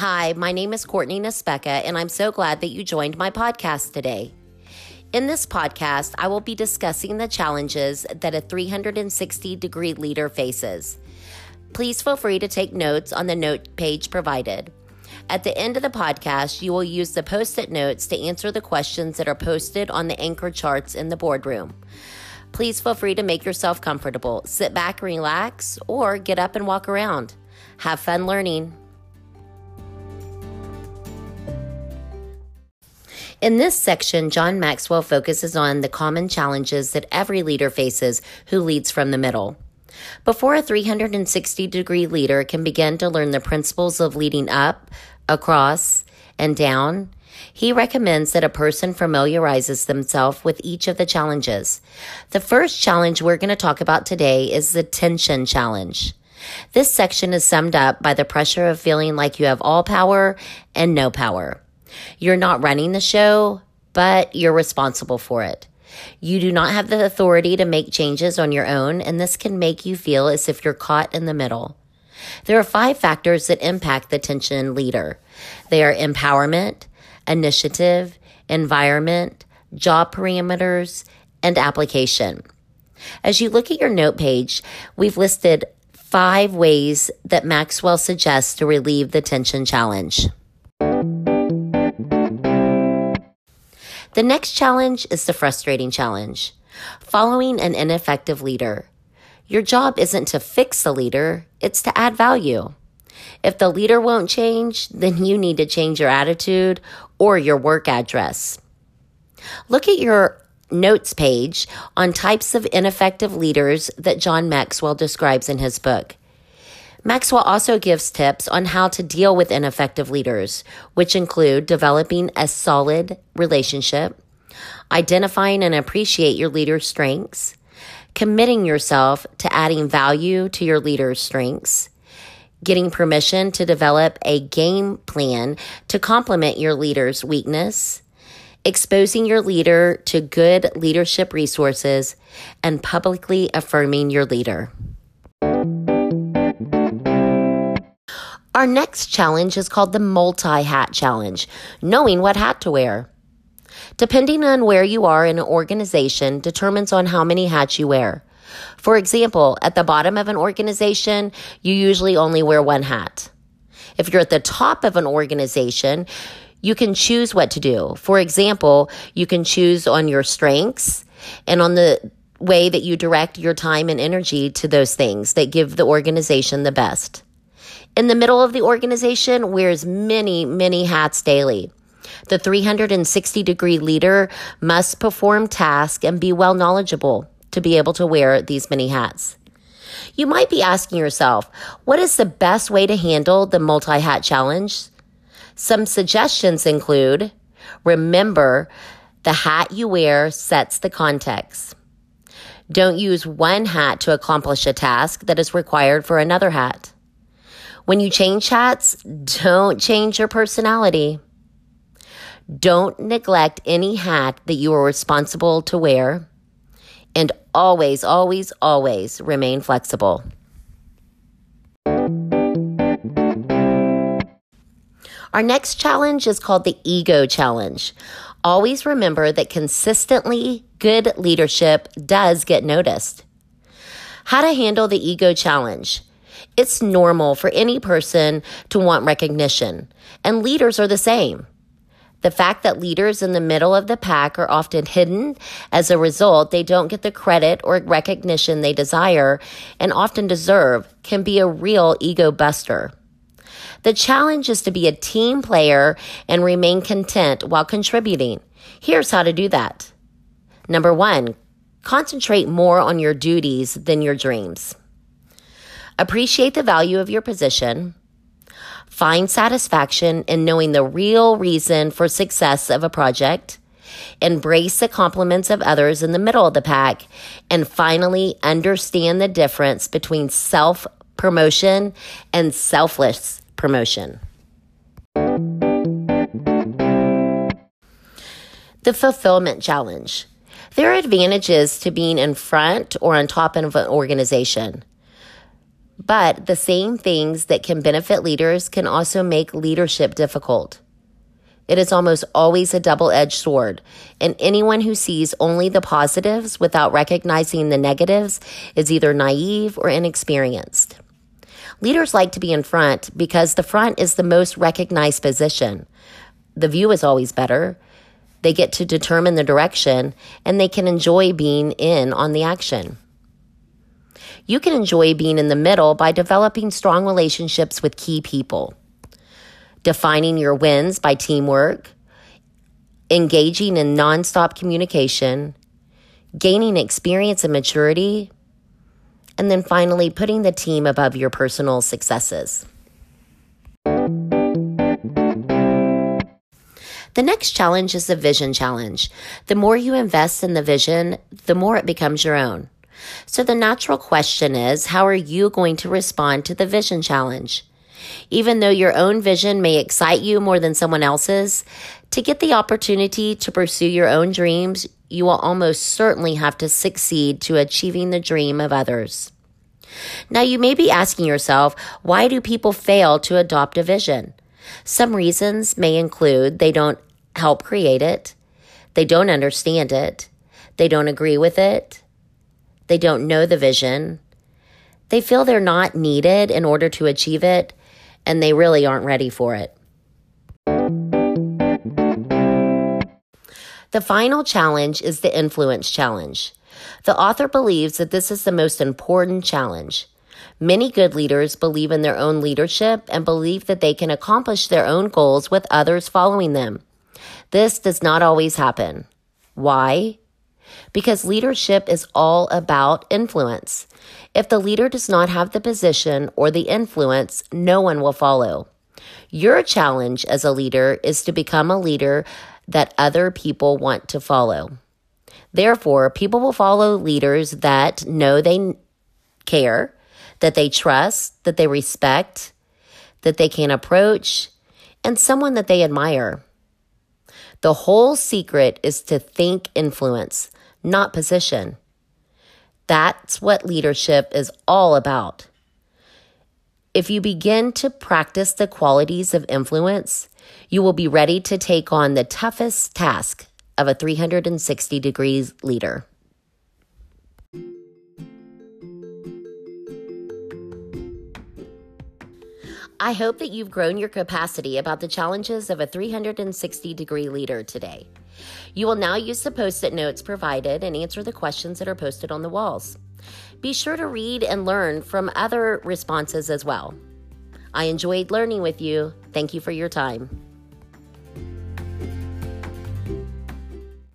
Hi, my name is Courtney Nespeka, and I'm so glad that you joined my podcast today. In this podcast, I will be discussing the challenges that a 360 degree leader faces. Please feel free to take notes on the note page provided. At the end of the podcast, you will use the post it notes to answer the questions that are posted on the anchor charts in the boardroom. Please feel free to make yourself comfortable. Sit back, relax, or get up and walk around. Have fun learning. In this section, John Maxwell focuses on the common challenges that every leader faces who leads from the middle. Before a 360 degree leader can begin to learn the principles of leading up, across, and down, he recommends that a person familiarizes themselves with each of the challenges. The first challenge we're going to talk about today is the tension challenge. This section is summed up by the pressure of feeling like you have all power and no power. You're not running the show, but you're responsible for it. You do not have the authority to make changes on your own, and this can make you feel as if you're caught in the middle. There are five factors that impact the tension leader. They are empowerment, initiative, environment, job parameters, and application. As you look at your note page, we've listed five ways that Maxwell suggests to relieve the tension challenge. The next challenge is the frustrating challenge. Following an ineffective leader. Your job isn't to fix the leader, it's to add value. If the leader won't change, then you need to change your attitude or your work address. Look at your notes page on types of ineffective leaders that John Maxwell describes in his book. Maxwell also gives tips on how to deal with ineffective leaders, which include developing a solid relationship, identifying and appreciate your leader's strengths, committing yourself to adding value to your leader's strengths, getting permission to develop a game plan to complement your leader's weakness, exposing your leader to good leadership resources, and publicly affirming your leader. Our next challenge is called the multi hat challenge, knowing what hat to wear. Depending on where you are in an organization determines on how many hats you wear. For example, at the bottom of an organization, you usually only wear one hat. If you're at the top of an organization, you can choose what to do. For example, you can choose on your strengths and on the way that you direct your time and energy to those things that give the organization the best. In the middle of the organization wears many, many hats daily. The 360 degree leader must perform tasks and be well knowledgeable to be able to wear these many hats. You might be asking yourself, what is the best way to handle the multi hat challenge? Some suggestions include remember the hat you wear sets the context. Don't use one hat to accomplish a task that is required for another hat. When you change hats, don't change your personality. Don't neglect any hat that you are responsible to wear. And always, always, always remain flexible. Our next challenge is called the Ego Challenge. Always remember that consistently good leadership does get noticed. How to handle the Ego Challenge. It's normal for any person to want recognition, and leaders are the same. The fact that leaders in the middle of the pack are often hidden, as a result, they don't get the credit or recognition they desire and often deserve, can be a real ego buster. The challenge is to be a team player and remain content while contributing. Here's how to do that. Number one, concentrate more on your duties than your dreams. Appreciate the value of your position. Find satisfaction in knowing the real reason for success of a project. Embrace the compliments of others in the middle of the pack. And finally, understand the difference between self promotion and selfless promotion. The Fulfillment Challenge. There are advantages to being in front or on top of an organization. But the same things that can benefit leaders can also make leadership difficult. It is almost always a double edged sword, and anyone who sees only the positives without recognizing the negatives is either naive or inexperienced. Leaders like to be in front because the front is the most recognized position. The view is always better. They get to determine the direction and they can enjoy being in on the action. You can enjoy being in the middle by developing strong relationships with key people defining your wins by teamwork, engaging in nonstop communication, gaining experience and maturity, and then finally putting the team above your personal successes. The next challenge is the vision challenge. The more you invest in the vision, the more it becomes your own. So the natural question is, how are you going to respond to the vision challenge? Even though your own vision may excite you more than someone else's, to get the opportunity to pursue your own dreams, you will almost certainly have to succeed to achieving the dream of others. Now, you may be asking yourself, why do people fail to adopt a vision? Some reasons may include they don't help create it, they don't understand it, they don't agree with it, they don't know the vision, they feel they're not needed in order to achieve it, and they really aren't ready for it. The final challenge is the influence challenge. The author believes that this is the most important challenge. Many good leaders believe in their own leadership and believe that they can accomplish their own goals with others following them. This does not always happen. Why? Because leadership is all about influence. If the leader does not have the position or the influence, no one will follow. Your challenge as a leader is to become a leader that other people want to follow. Therefore, people will follow leaders that know they care, that they trust, that they respect, that they can approach, and someone that they admire. The whole secret is to think influence, not position. That's what leadership is all about. If you begin to practice the qualities of influence, you will be ready to take on the toughest task of a 360 degrees leader. I hope that you've grown your capacity about the challenges of a 360 degree leader today. You will now use the post it notes provided and answer the questions that are posted on the walls. Be sure to read and learn from other responses as well. I enjoyed learning with you. Thank you for your time.